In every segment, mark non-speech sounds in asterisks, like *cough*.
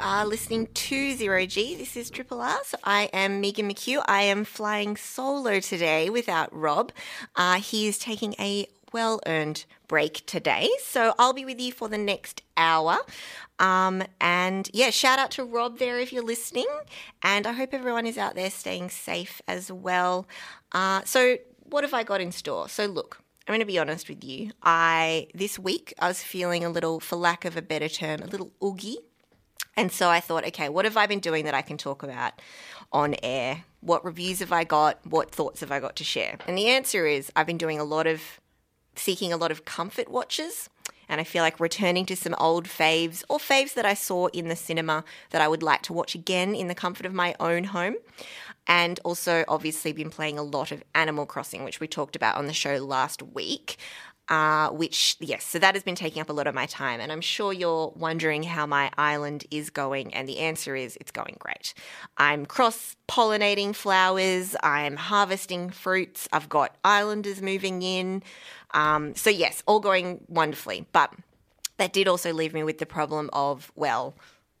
are listening to Zero G. This is Triple R. So I am Megan McKeough. I am flying solo today without Rob. Uh, he is taking a well earned break today. So I'll be with you for the next hour. Um, and yeah, shout out to Rob there if you're listening. And I hope everyone is out there staying safe as well. Uh, so, what have I got in store? So, look. I'm going to be honest with you. I this week I was feeling a little, for lack of a better term, a little oogie. And so I thought, okay, what have I been doing that I can talk about on air? What reviews have I got? What thoughts have I got to share? And the answer is I've been doing a lot of seeking a lot of comfort watches. And I feel like returning to some old faves or faves that I saw in the cinema that I would like to watch again in the comfort of my own home. And also, obviously, been playing a lot of Animal Crossing, which we talked about on the show last week. Uh, which, yes, so that has been taking up a lot of my time. And I'm sure you're wondering how my island is going. And the answer is it's going great. I'm cross pollinating flowers, I'm harvesting fruits, I've got islanders moving in. Um, so, yes, all going wonderfully. But that did also leave me with the problem of, well,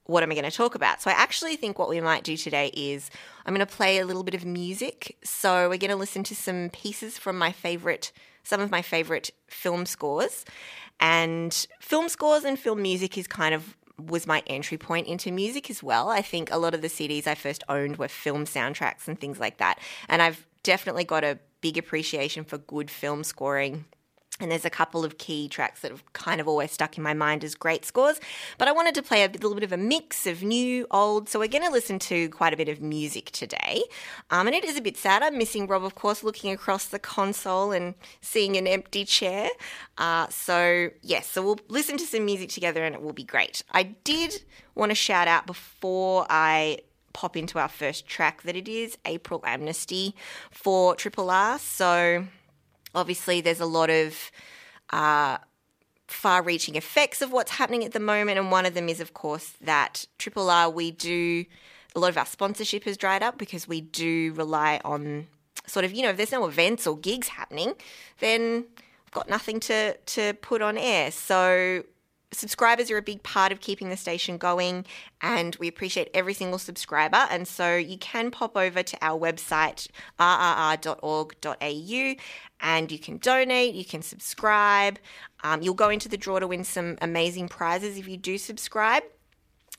what am I going to talk about? So I actually think what we might do today is I'm going to play a little bit of music. So we're going to listen to some pieces from my favorite, some of my favorite film scores. And film scores and film music is kind of was my entry point into music as well. I think a lot of the CDs I first owned were film soundtracks and things like that. And I've definitely got a big appreciation for good film scoring and there's a couple of key tracks that have kind of always stuck in my mind as great scores. But I wanted to play a little bit of a mix of new, old. So we're going to listen to quite a bit of music today. Um, and it is a bit sad. I'm missing Rob, of course, looking across the console and seeing an empty chair. Uh, so, yes, so we'll listen to some music together and it will be great. I did want to shout out before I pop into our first track that it is April Amnesty for Triple R. So obviously there's a lot of uh, far reaching effects of what's happening at the moment. And one of them is, of course, that Triple R, we do, a lot of our sponsorship has dried up because we do rely on sort of, you know, if there's no events or gigs happening, then I've got nothing to, to put on air. So subscribers are a big part of keeping the station going and we appreciate every single subscriber. And so you can pop over to our website rrr.org.au and you can donate you can subscribe. Um, you'll go into the draw to win some amazing prizes if you do subscribe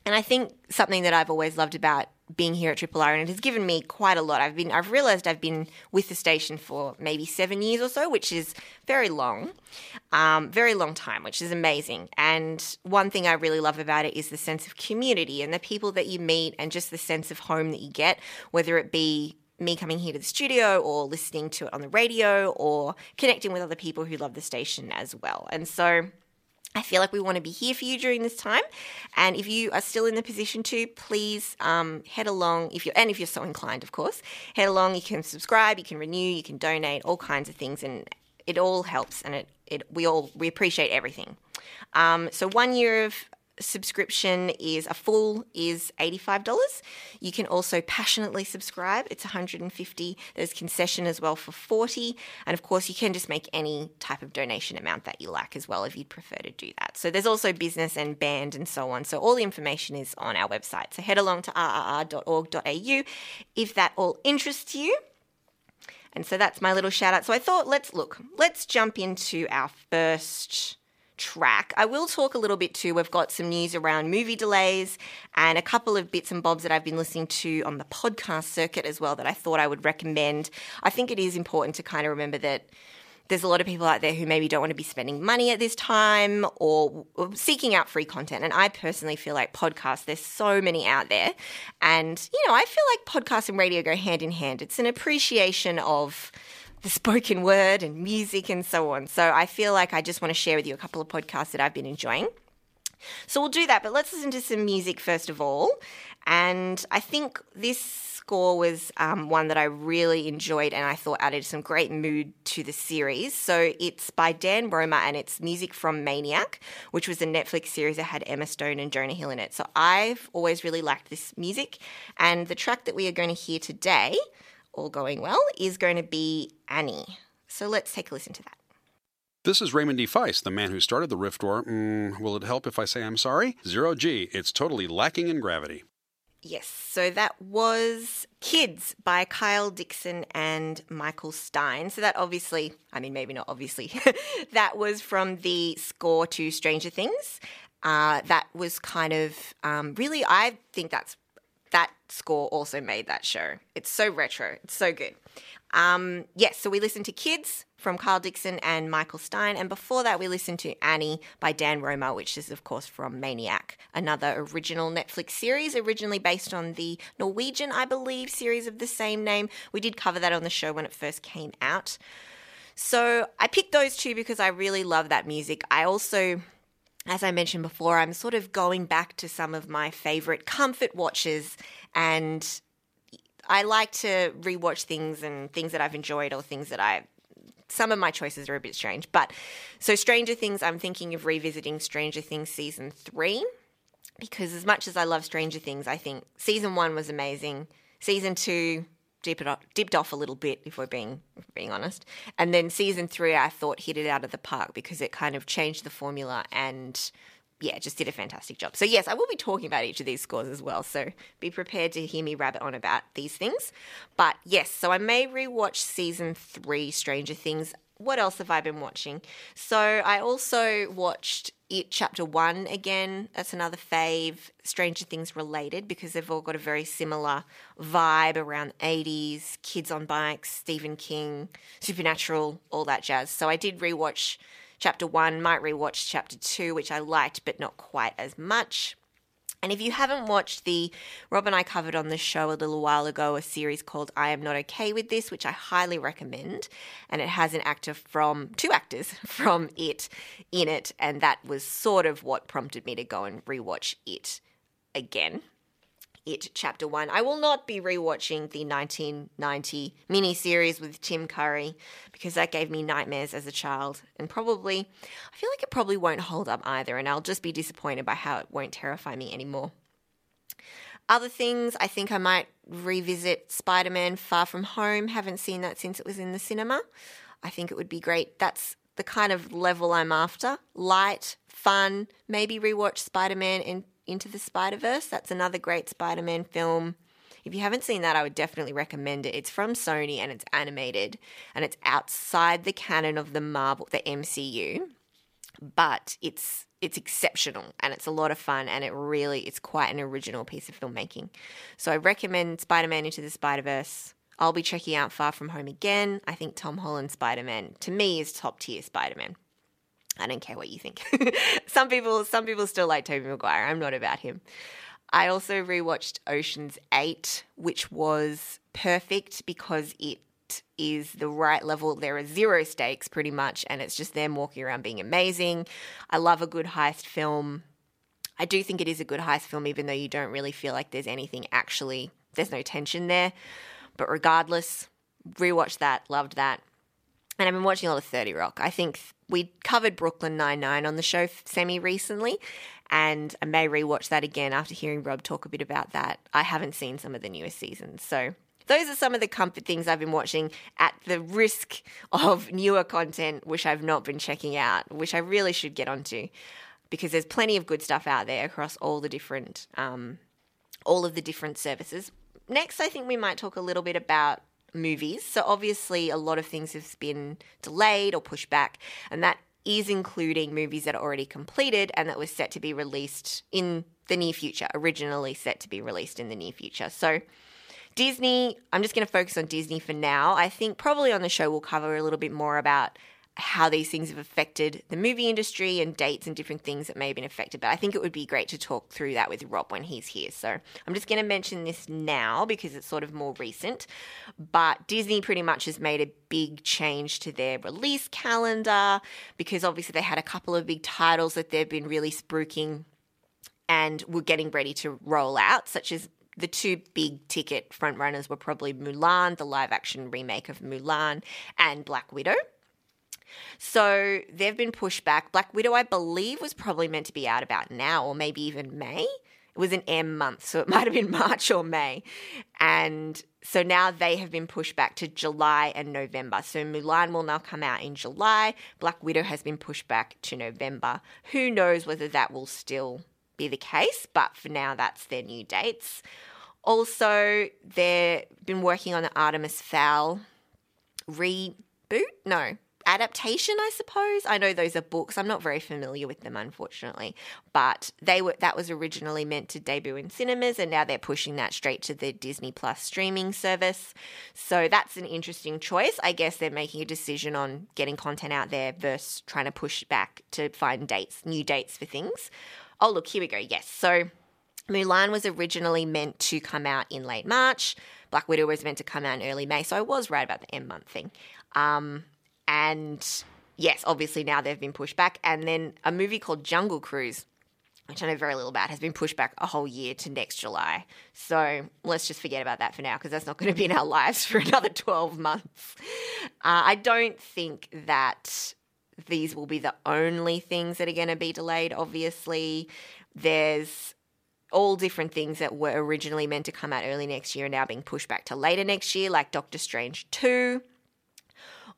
and I think something that I've always loved about being here at Triple R, and it has given me quite a lot. I've been, I've realised I've been with the station for maybe seven years or so, which is very long, um, very long time, which is amazing. And one thing I really love about it is the sense of community and the people that you meet, and just the sense of home that you get, whether it be me coming here to the studio or listening to it on the radio or connecting with other people who love the station as well. And so I feel like we want to be here for you during this time, and if you are still in the position to, please um, head along. If you're and if you're so inclined, of course, head along. You can subscribe, you can renew, you can donate, all kinds of things, and it all helps. And it, it we all we appreciate everything. Um, so one year of subscription is a full is $85. You can also passionately subscribe. It's 150. There's concession as well for 40. And of course, you can just make any type of donation amount that you like as well if you'd prefer to do that. So there's also business and band and so on. So all the information is on our website. So head along to rrr.org.au if that all interests you. And so that's my little shout out. So I thought, let's look, let's jump into our first track. I will talk a little bit too. We've got some news around movie delays and a couple of bits and bobs that I've been listening to on the podcast circuit as well that I thought I would recommend. I think it is important to kind of remember that there's a lot of people out there who maybe don't want to be spending money at this time or, seeking out free content. And I personally feel like podcasts, there's so many out there. And, you know, I feel like podcasts and radio go hand in hand. It's an appreciation of the spoken word and music and so on. So I feel like I just want to share with you a couple of podcasts that I've been enjoying. So we'll do that, but let's listen to some music first of all. And I think this score was um, one that I really enjoyed and I thought added some great mood to the series. So it's by Dan Romer and it's music from Maniac, which was a Netflix series that had Emma Stone and Jonah Hill in it. So I've always really liked this music. And the track that we are going to hear today, all going well, is going to be Annie. So let's take a listen to that. This is Raymond D. Feist, the man who started the Rift War. Mm, will it help if I say I'm sorry? Zero G. It's totally lacking in gravity. Yes, so that was Kids by Kyle Dixon and Michael Stein. So that obviously, I mean, maybe not obviously, *laughs* that was from the score to Stranger Things. Uh, that was kind of um, really, I think that's that score also made that show. It's so retro, it's so good. Um, yes, so we listened to Kids from Carl Dixon and Michael Stein, and before that, we listened to Annie by Dan Romer, which is, of course, from Maniac, another original Netflix series, originally based on the Norwegian, I believe, series of the same name. We did cover that on the show when it first came out. So I picked those two because I really love that music. I also as I mentioned before, I'm sort of going back to some of my favorite comfort watches and I like to rewatch things and things that I've enjoyed or things that I some of my choices are a bit strange. But so Stranger Things, I'm thinking of revisiting Stranger Things season 3 because as much as I love Stranger Things, I think season 1 was amazing. Season 2 dipped off, dipped off a little bit, if we're being if we're being honest. And then season three, I thought hit it out of the park because it kind of changed the formula and yeah, just did a fantastic job. So, yes, I will be talking about each of these scores as well. So, be prepared to hear me rabbit on about these things. But yes, so I may rewatch season three, Stranger Things. What else have I been watching? So, I also watched It Chapter One again. That's another fave, Stranger Things related, because they've all got a very similar vibe around 80s, kids on bikes, Stephen King, Supernatural, all that jazz. So, I did rewatch chapter one, might rewatch chapter two, which I liked, but not quite as much. And if you haven't watched the, Rob and I covered on the show a little while ago a series called I Am Not Okay with This, which I highly recommend. And it has an actor from, two actors *laughs* from it in it. And that was sort of what prompted me to go and rewatch it again. It Chapter 1. I will not be rewatching the 1990 miniseries with Tim Curry because that gave me nightmares as a child. And probably, I feel like it probably won't hold up either. And I'll just be disappointed by how it won't terrify me anymore. Other things, I think I might revisit Spider Man Far From Home. Haven't seen that since it was in the cinema. I think it would be great. That's the kind of level I'm after. Light, fun, maybe rewatch Spider Man and into the Spider Verse. That's another great Spider Man film. If you haven't seen that, I would definitely recommend it. It's from Sony and it's animated and it's outside the canon of the Marvel, the MCU, but it's it's exceptional and it's a lot of fun and it really it's quite an original piece of filmmaking. So I recommend Spider-Man Into the Spider-Verse. I'll be checking out Far From Home again. I think Tom Holland Spider-Man to me is top tier Spider-Man. I don't care what you think. *laughs* some people some people still like Tobey Maguire. I'm not about him. I also rewatched Ocean's 8, which was perfect because it is the right level. There are zero stakes pretty much, and it's just them walking around being amazing. I love a good heist film. I do think it is a good heist film, even though you don't really feel like there's anything actually, there's no tension there. But regardless, rewatched that, loved that. And I've been watching a lot of 30 Rock. I think we covered Brooklyn Nine-Nine on the show semi recently, and I may rewatch that again after hearing Rob talk a bit about that. I haven't seen some of the newest seasons. So those are some of the comfort things I've been watching at the risk of newer content, which I've not been checking out, which I really should get onto because there's plenty of good stuff out there across all the different, um, all of the different services. Next, I think we might talk a little bit about movies. So obviously, a lot of things have been delayed or pushed back, and that is including movies that are already completed and that was set to be released in the near future, originally set to be released in the near future. So Disney, I'm just going to focus on Disney for now. I think probably on the show we'll cover a little bit more about how these things have affected the movie industry and dates and different things that may have been affected. But I think it would be great to talk through that with Rob when he's here. So I'm just going to mention this now because it's sort of more recent. But Disney pretty much has made a big change to their release calendar because obviously they had a couple of big titles that they've been really spruiking and were getting ready to roll out, such as the two big ticket frontrunners were probably Mulan, the live action remake of Mulan, and Black Widow. So they've been pushed back. Black Widow, I believe, was probably meant to be out about now or maybe even May. It was an M month, so it *laughs* might have been March or May. And so now they have been pushed back to July and November. So Mulan will now come out in July. Black Widow has been pushed back to November. Who knows whether that will still be the case, but for now, that's their new dates. Also, they've been working on the Artemis Fowl reboot. No, adaptation, I suppose. I know those are books. I'm not very familiar with them, unfortunately. But they were that was originally meant to debut in cinemas, and now they're pushing that straight to the Disney Plus streaming service. So that's an interesting choice. I guess they're making a decision on getting content out there versus trying to push back to find dates, new dates for things. Oh, look, here we go. Yes. So Mulan was originally meant to come out in late March. Black Widow was meant to come out in early May. So I was right about the M month thing. Um, and yes, obviously now they've been pushed back. And then a movie called Jungle Cruise, which I know very little about, has been pushed back a whole year to next July. So let's just forget about that for now because that's not going to be in our *laughs* lives for another 12 months. Uh, I don't think that these will be the only things that are going to be delayed, obviously. There's all different things that were originally meant to come out early next year are now being pushed back to later next year, like Doctor Strange 2.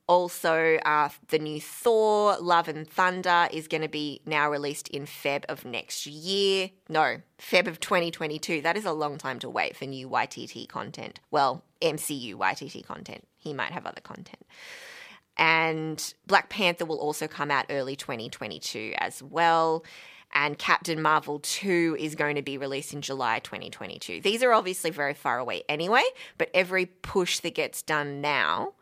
Also, uh, the new Thor, Love and Thunder, is going to be now released in Feb of next year. No, Feb of 2022. That is a long time to wait for new Waititi content. Well, MCU Waititi content. He might have other content. And Black Panther will also come out early 2022 as well. And Captain Marvel 2 is going to be released in July 2022. These are obviously very far away anyway, but every push that gets done now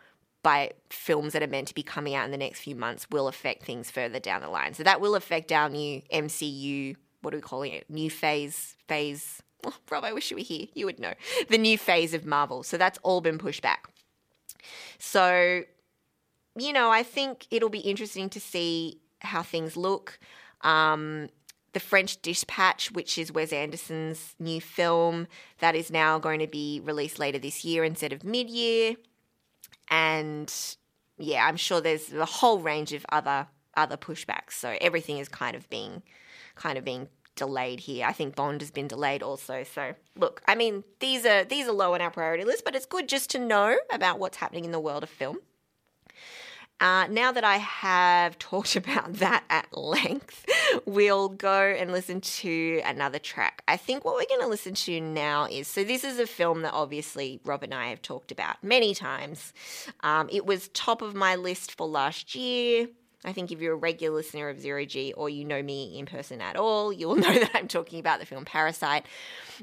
by films that are meant to be coming out in the next few months will affect things further down the line. So that will affect our new MCU, what are we calling it? New phase, phase. Oh, Rob, I wish you were here. You would know. The new phase of Marvel. So that's all been pushed back. So, you know, I think it'll be interesting to see how things look. Um, the French Dispatch, which is Wes Anderson's new film, that is now going to be released later this year instead of mid year and yeah, I'm sure there's a whole range of other other pushbacks. So everything is kind of being kind of being delayed here. I think Bond has been delayed also. So look, I mean these are these are low on our priority list, but it's good just to know about what's happening in the world of film. Uh, now that I have *laughs* talked about that at length, we'll go and listen to another track. I think what we're going to listen to now is so, this is a film that obviously Rob and I have talked about many times. Um, it was top of my list for last year. I think if you're a regular listener of Zero G or you know me in person at all, you'll *laughs* know that I'm talking about the film Parasite,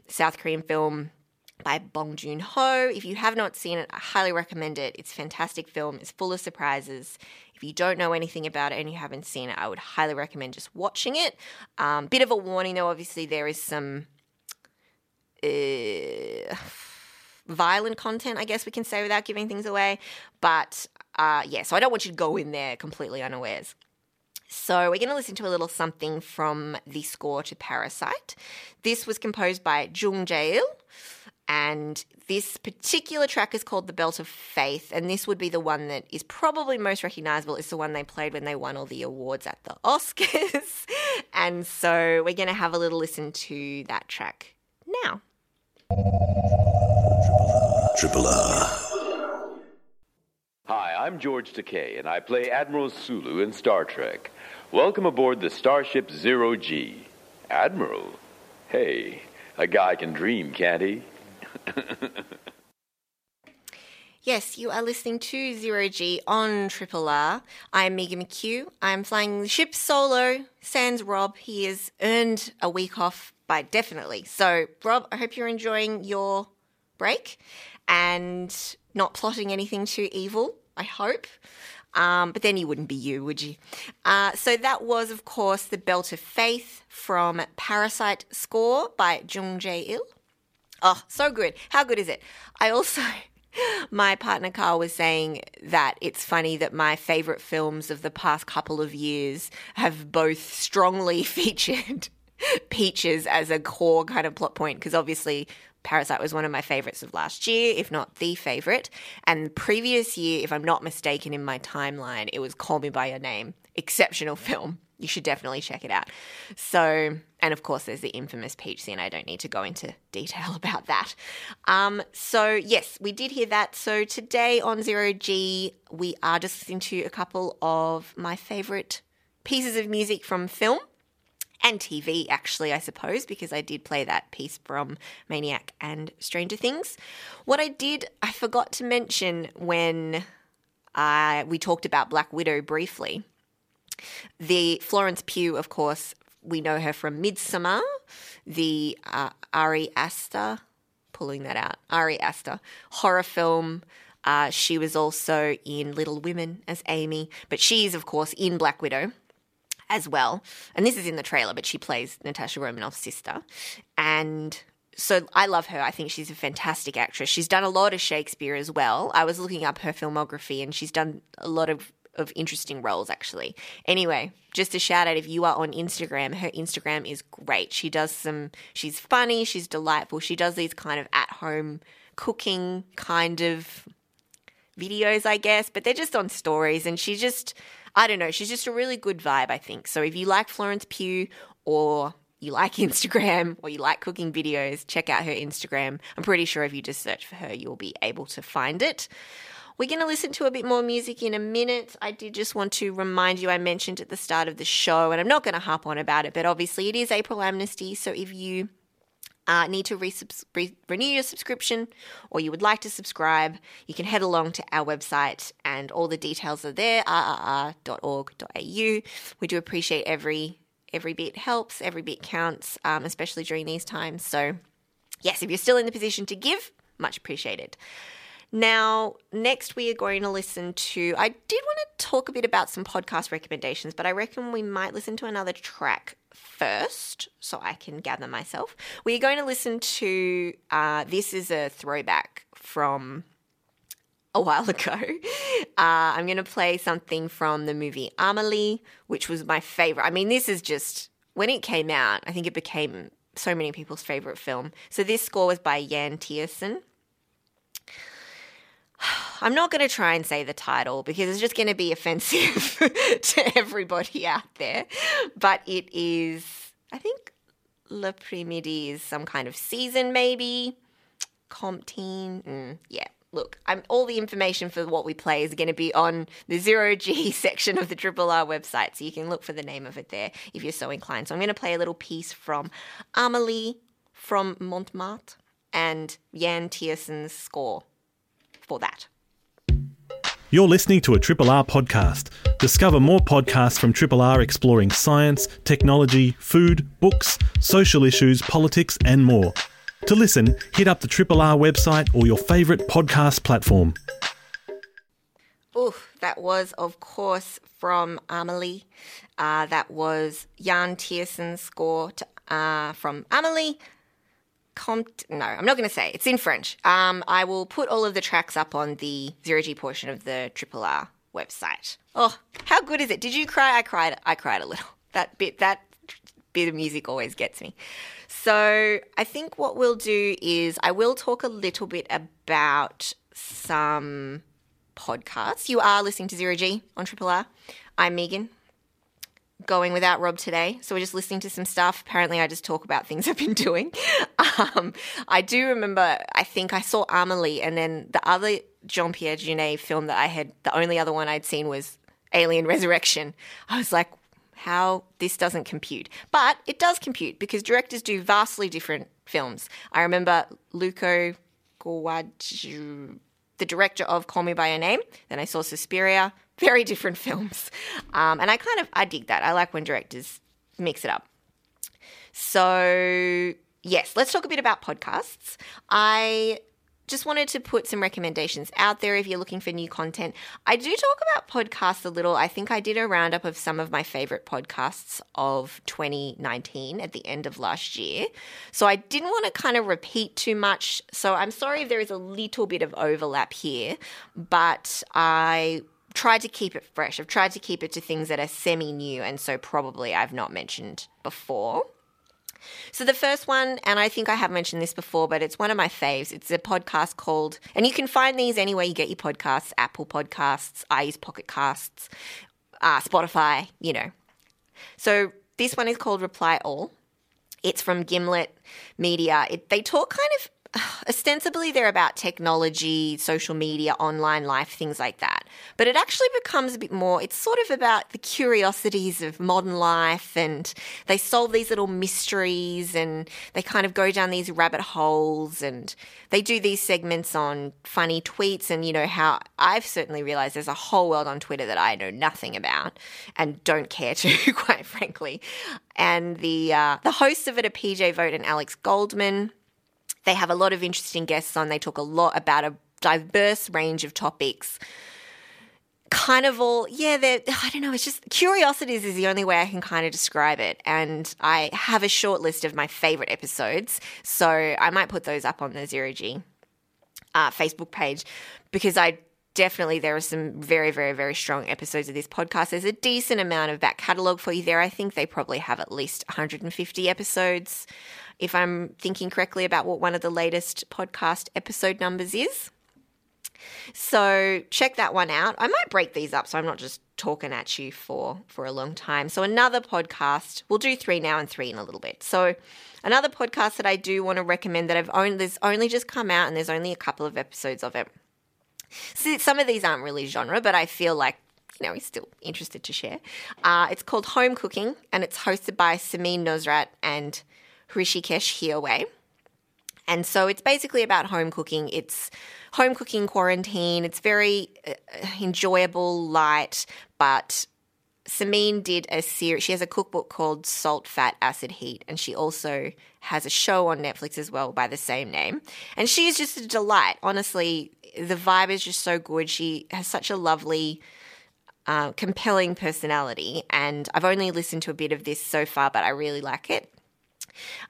South Korean film by Bong Joon Ho. If you have not seen it, I highly recommend it. It's a fantastic film. It's full of surprises. If you don't know anything about it and you haven't seen it, I would highly recommend just watching it. Um, bit of a warning, though. Obviously, there is some uh, violent content, I guess we can say, without giving things away. But uh, yeah, so I don't want you to go in there completely unawares. So, we're going to listen to a little something from the score to Parasite. This was composed by Jung Jae-il, and this particular track is called The Belt of Faith. And this would be the one that is probably most recognizable. It's the one they played when they won all the awards at the *laughs* Oscars. and so we're going to have a little listen to that track now. Triple R. Hi, I'm George Takei, and I play Admiral Sulu in Star Trek. Welcome aboard the Starship Zero G. Admiral? Hey, a guy can dream, can't he? *laughs* Yes, you are listening to Zero G on Triple R. I'm Megan McKeough. I'm flying the ship solo. Sans Rob. He has earned a week off by definitely. So, Rob, I hope you're enjoying your break and not plotting anything too evil. I hope. Um, but then you wouldn't be you, would you? Uh, so that was, of course, the Belt of Faith from Parasite score by Jung Jae Il. Oh, so good. How good is it? I also, *laughs* my partner Carl was saying that it's funny that my favorite films of the past couple of years have both strongly *laughs* featured peaches as a core kind of plot point because obviously Parasite was one of my favorites of last year, if not the favorite. And the previous year, if I'm not mistaken in my timeline, it was Call Me By Your Name. Exceptional film. You should definitely check it out. So, and of course, there's the infamous peach scene. I don't need to go into *laughs* detail about that. Um, so, yes, we did hear that. So, today on Zero G, we are just listening to a couple of my favorite pieces of music from film and TV, actually, I suppose, because I did play that piece from Maniac and Stranger Things. What I did, I forgot to mention when uh, we talked about Black Widow briefly. The Florence Pugh, of course, we know her from Midsommar, the uh, Ari Aster, pulling that out, Ari Aster horror film. Uh, she was also in Little Women as Amy, but she's, of course, in Black Widow as well. And this is in the trailer, but she plays Natasha Romanoff's sister. And so I love her. I think she's a fantastic actress. She's done a lot of Shakespeare as well. I was looking up her filmography and she's done a lot of of interesting roles actually. Anyway, just a shout out if you are on Instagram, her Instagram is great. She does some she's funny, she's delightful. She does these kind of at home cooking kind of videos, I guess, but they're just on stories and she just I don't know. She's just a really good vibe, I think. So if you like Florence Pugh or you like *laughs* Instagram or you like cooking videos, check out her Instagram. I'm pretty sure if you just search for her, you'll be able to find it. We're going to listen to a bit more music in a minute. I did just want to remind you, I mentioned at the start of the show, and I'm not going to harp on about it, but obviously it is April Amnesty. So if you uh, need to re- renew your subscription or you would like to subscribe, you can head along to our website and all the details are there, rrr.org.au. We do appreciate every every bit helps, every bit counts, um, especially during these times. So, yes, if you're still in the position to give, much appreciated. Now, next we are going to listen to. I did want to talk a bit about some podcast recommendations, but I reckon we might listen to another track first so I can gather myself. We are going to listen to uh, this is a throwback from a *laughs* while ago. Uh, I'm going to play something from the movie Amelie, which was my favorite. I mean, this is just when it came out, I think it became so many people's favorite film. So this score was by Yann Tiersen. *sighs* I'm not going to try and say the title because it's just going to be offensive *laughs* to everybody out there. But it is, I think, Le Primidi is some kind of season, maybe. Comptine. Mm, yeah. Look, I'm, all the information for what we play is going to be on the zero G *laughs* section of the Triple R website, so you can look for the name of it there if you're so inclined. So I'm going to play a little piece from Amelie from Montmartre and Yann Tiersen's score for that. You're listening to a Triple R podcast. Discover more podcasts from Triple R exploring science, technology, food, books, social issues, politics, and more. To listen, hit up the Triple R website or your favourite podcast platform. Oh, that was, of course, from Amelie. Uh, that was Yann Tiersen's score to, uh, from Amelie. Compt. No, I'm not going to say. It's in French. Um, I will put all of the tracks up on the zero G portion of the Triple R website. Oh, how good is it? Did you cry? I cried. I cried a little. *laughs* That bit. That bit of music always gets me. So I think what we'll do is I will talk a little bit about some podcasts. You are listening to Zero G on Triple R. I'm Megan going without Rob today. So we're just listening to some stuff. Apparently, I just talk about things *laughs* I've been doing. Um, I do remember, I think I saw Amelie, and then the other Jean Pierre Jeunet film that I had, the only other one I'd seen was Alien Resurrection. I was like, how this doesn't compute. But it does compute because directors do vastly different films. I remember Luca Guadagnino, the director of Call Me By Your Name. Then I saw Suspiria, *laughs* very different films. Um, and I kind of I dig that. I like when directors mix it up. So yes, let's talk a bit about podcasts. I just wanted to put some recommendations out there if you're looking for new content. I do talk about podcasts a little. I think I did a roundup of some of my favorite podcasts of 2019 at the end of last year. So I didn't want to kind of repeat too much. So I'm sorry if there is a little bit of overlap here, but I tried to keep it fresh. I've tried to keep it to things that are semi new and so probably I've not mentioned before. So the first one, and I think I have mentioned this before, but it's one of my faves. It's a podcast called, and you can find these anywhere you get your podcasts: Apple Podcasts, I use Pocket Casts, uh, Spotify. You know. So this one is called Reply All. It's from Gimlet Media. It, they talk kind of *sighs* ostensibly they're about technology, social media, online life, things like that. But it actually becomes a bit more, it's sort of about the curiosities of modern life and they solve these little mysteries and they kind of go down these rabbit holes and they do these segments on funny tweets and you know how I've certainly realized there's a whole world on Twitter that I know nothing about and don't care to, *laughs* quite frankly. And the uh, the hosts of it are PJ Vogt and Alex Goldman. They have a lot of interesting guests on. They talk a lot about a diverse range of topics. Kind of all, yeah, I don't know, it's just curiosities is the only way I can kind of describe it. And I have a short list of my favorite episodes. So I might put those up on the Zero G uh, Facebook page because I definitely there are some very very very strong episodes of this podcast there's a decent amount of back catalogue for you there i think they probably have at least 150 episodes if I'm thinking correctly about what one of the latest podcast episode numbers is. So check that one out. I might break these up so I'm not just talking at you for for a long time. So another podcast, we'll do 3 now and 3 in a little bit. So another podcast that I do want to recommend that I've only there's only just come out and there's only a couple of episodes of it. So some of these aren't really genre, but I feel like you know, he's still interested to share. Uh, it's called Home Cooking, and it's hosted by Samin Nosrat and Hrishikesh Hirway. And so it's basically about home cooking. It's home cooking quarantine. It's very uh, enjoyable, light, but Samin did a series. She has a cookbook called Salt, Fat, Acid, Heat, and she also has a show on Netflix as well by the same name. And she is just a delight. Honestly, the vibe is just so good. She has such a lovely, uh, compelling personality. And I've only listened to a bit of this so far, but I really like it.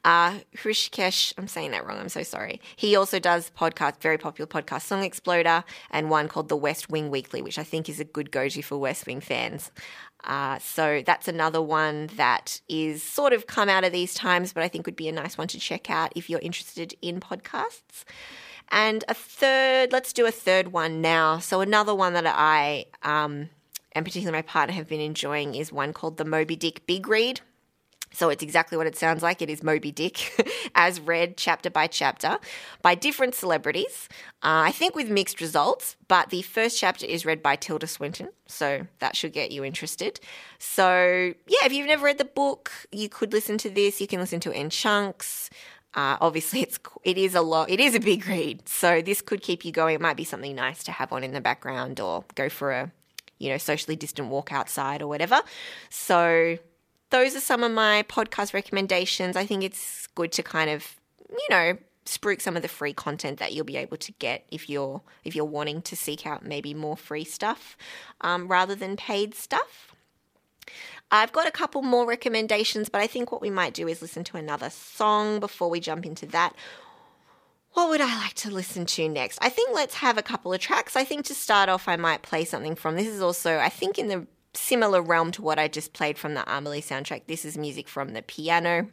Uh, Hrishikesh, I'm saying that wrong. I'm so sorry. He also does podcast, very popular podcast, Song Exploder, and one called The West Wing Weekly, which I think is a good go-to for West Wing fans. Uh, so that's another one that is sort of come out of these times, but I think would be a nice one to check out if you're interested in podcasts. And a third, let's do a third one now. So another one that I, um, and particularly my partner, have been enjoying is one called the Moby Dick Big Read. So it's exactly what it sounds like. It is Moby Dick, *laughs* as read chapter by chapter by different celebrities. Uh, I think with mixed results, but the first chapter is read by Tilda Swinton, so that should get you interested. So yeah, if you've never read the book, you could listen to this. You can listen to it in chunks. Uh, obviously, it's it is a lot. It is a big read, so this could keep you going. It might be something nice to have on in the background, or go for a you know socially distant walk outside or whatever. So those are some of my podcast recommendations. I think it's good to kind of, you know, spruik some of the free content that you'll be able to get if you're if you're wanting to seek out maybe more free stuff um, rather than paid stuff. I've got a couple more recommendations, but I think what we might do is listen to another song before we jump into that. What would I like to listen to next? I think let's have a couple of tracks. I think to start off, I might play something from this is also, I think, in the similar realm to what I just played from the Amelie soundtrack. This is music from the piano.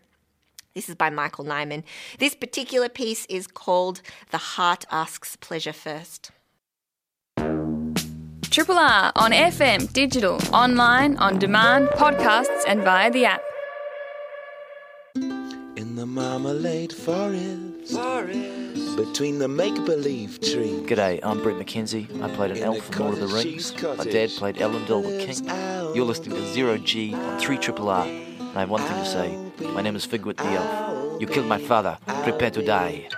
This is by Michael Nyman. This particular piece is called The Heart Asks Pleasure First. Triple R on FM, digital, online, on demand, podcasts, and via the app. In the marmalade forest, forest between the make believe tree. G'day, I'm Bret McKenzie. I played an elf in Lord of the Rings. My dad played Elendil the King. You're listening to Zero G on 3 Triple R. And I have one thing to say. My name is Figwit the Elf. You killed my father. Prepare to die.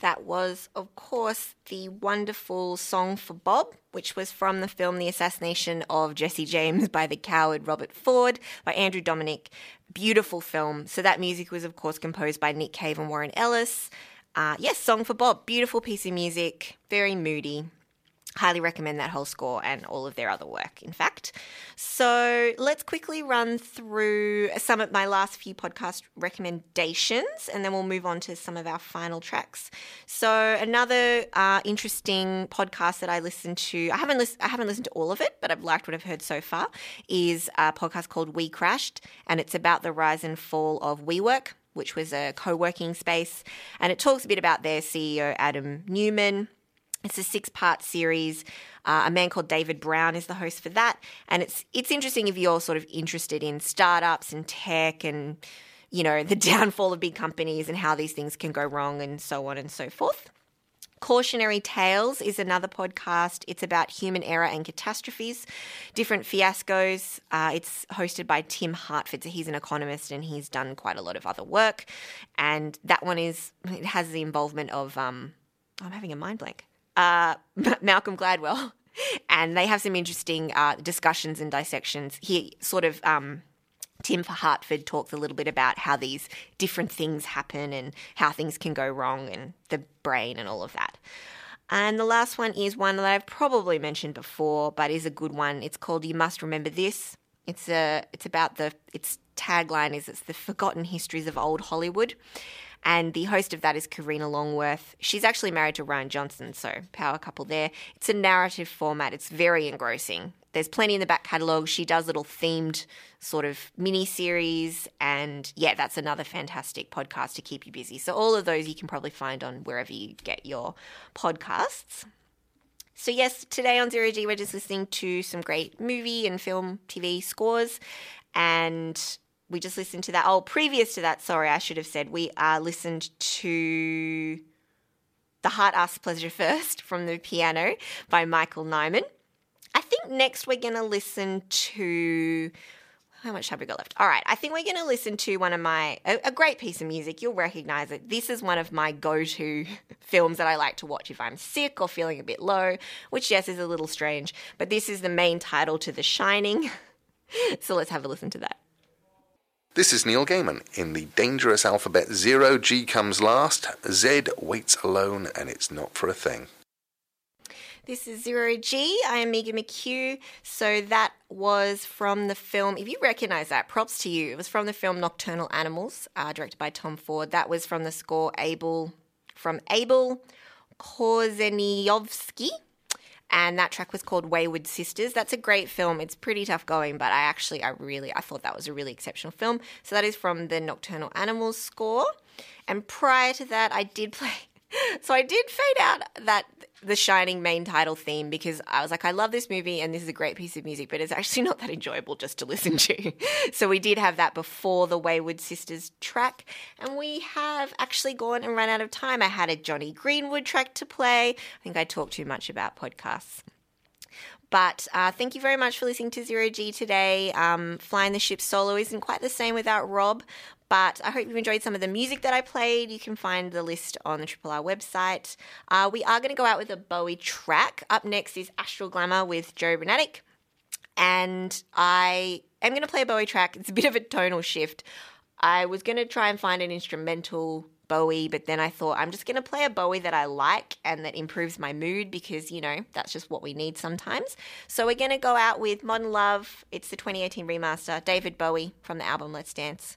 That was, of course, the wonderful Song for Bob, which was from the film The Assassination of Jesse James by the coward Robert Ford by Andrew Dominik. Beautiful film. So, that music was, of course, composed by Nick Cave and Warren Ellis. uh, yes, Song for Bob, beautiful piece of music, very moody. Highly recommend that whole score and all of their other work, in fact. So let's quickly run through some of my last few podcast recommendations and then we'll move on to some of our final tracks. So another uh, interesting podcast that I listened to, I haven't, lis- I haven't listened to all of it, but I've liked what I've heard so far, is a podcast called We Crashed and it's about the rise and fall of WeWork, which was a co working space. And it talks a bit about their CEO, Adam Neumann. It's a six-part series. Uh, a man called David Brown is the host for that, and it's it's interesting if you're sort of interested in startups and tech and you know the *laughs* downfall of big companies and how these things can go wrong and so on and so forth. Cautionary Tales is another podcast. It's about human error and catastrophes, different fiascos. Uh, it's hosted by Tim Harford. So he's an economist and he's done quite a lot of other work. And that one is, it has the involvement of, um, I'm having a mind blank uh, *laughs* Malcolm Gladwell, *laughs* and they have some interesting uh, discussions and dissections. He sort of um, Tim for Harford talks a little bit about how these different things happen and how things can go wrong and the brain and all of that. And the last one is one that I've probably mentioned before, but is a good one. It's called "You Must Remember This." It's a it's about the its tagline is it's the forgotten histories of old Hollywood, and the host of that is Karina Longworth. She's actually married to Rian Johnson, so power couple there. It's a narrative format, it's very engrossing. There's plenty in the back catalogue. She does little themed sort of mini series. And yeah, that's another fantastic podcast to keep you busy. So, all of those you can probably find on wherever you get your podcasts. So, yes, today on Zero G, we're just listening to some great movie and film TV scores. And we just listened to that. Oh, previous to that, sorry, I should have said we uh, listened to The Heart Asks Pleasure First from the piano by Michael Nyman. I think next we're going to listen to. How much have we got left? All right, I think we're going to listen to one of my a, a, great piece of music. You'll recognize it. This is one of my go-to *laughs* films that I like to watch if I'm sick or feeling a bit low, which yes is a little strange, but this is the main title to The Shining. *laughs* so let's have a listen to that. This is Neil Gaiman. In the dangerous alphabet, zero G comes last, Z waits alone, and it's not for a thing. This is Zero G. I am Megan McKeough. So that was from the film. If you recognize that, props to you. It was from the film Nocturnal Animals, uh, directed by Tom Ford. That was from the score Abel from Abel Korzeniowski and that track was called Wayward Sisters. That's a great film. It's pretty tough going, but I actually, I really, I thought that was a really exceptional film. So that is from the Nocturnal Animals score. And prior to that, I did *laughs* play. *laughs* So I did fade out that the Shining main title theme because I was like, I love this movie and this is a great piece of music, but it's actually *laughs* not that enjoyable just to listen to. *laughs* so we did have that before the Wayward Sisters track, and we have actually gone and run out of time. I had a Jonny Greenwood track to play. I think I talk too much about podcasts. But uh, thank you very much for listening to Zero G today. Um, Flying the Ship solo isn't quite the same without Rob, but I hope you've enjoyed some of the music that I played. You can find the list on the Triple R website. Uh, we are going to go out with a Bowie track. Up next is Astral Glamour with Joe Brunatic. And I am going to play a Bowie track. It's a bit of a tonal shift. I was going to try and find an instrumental Bowie, but then I thought I'm just going to play a Bowie that I like and that improves my mood because, you know, that's just what we need sometimes. So we're going to go out with Modern Love. It's the 2018 remaster, David Bowie from the album Let's Dance.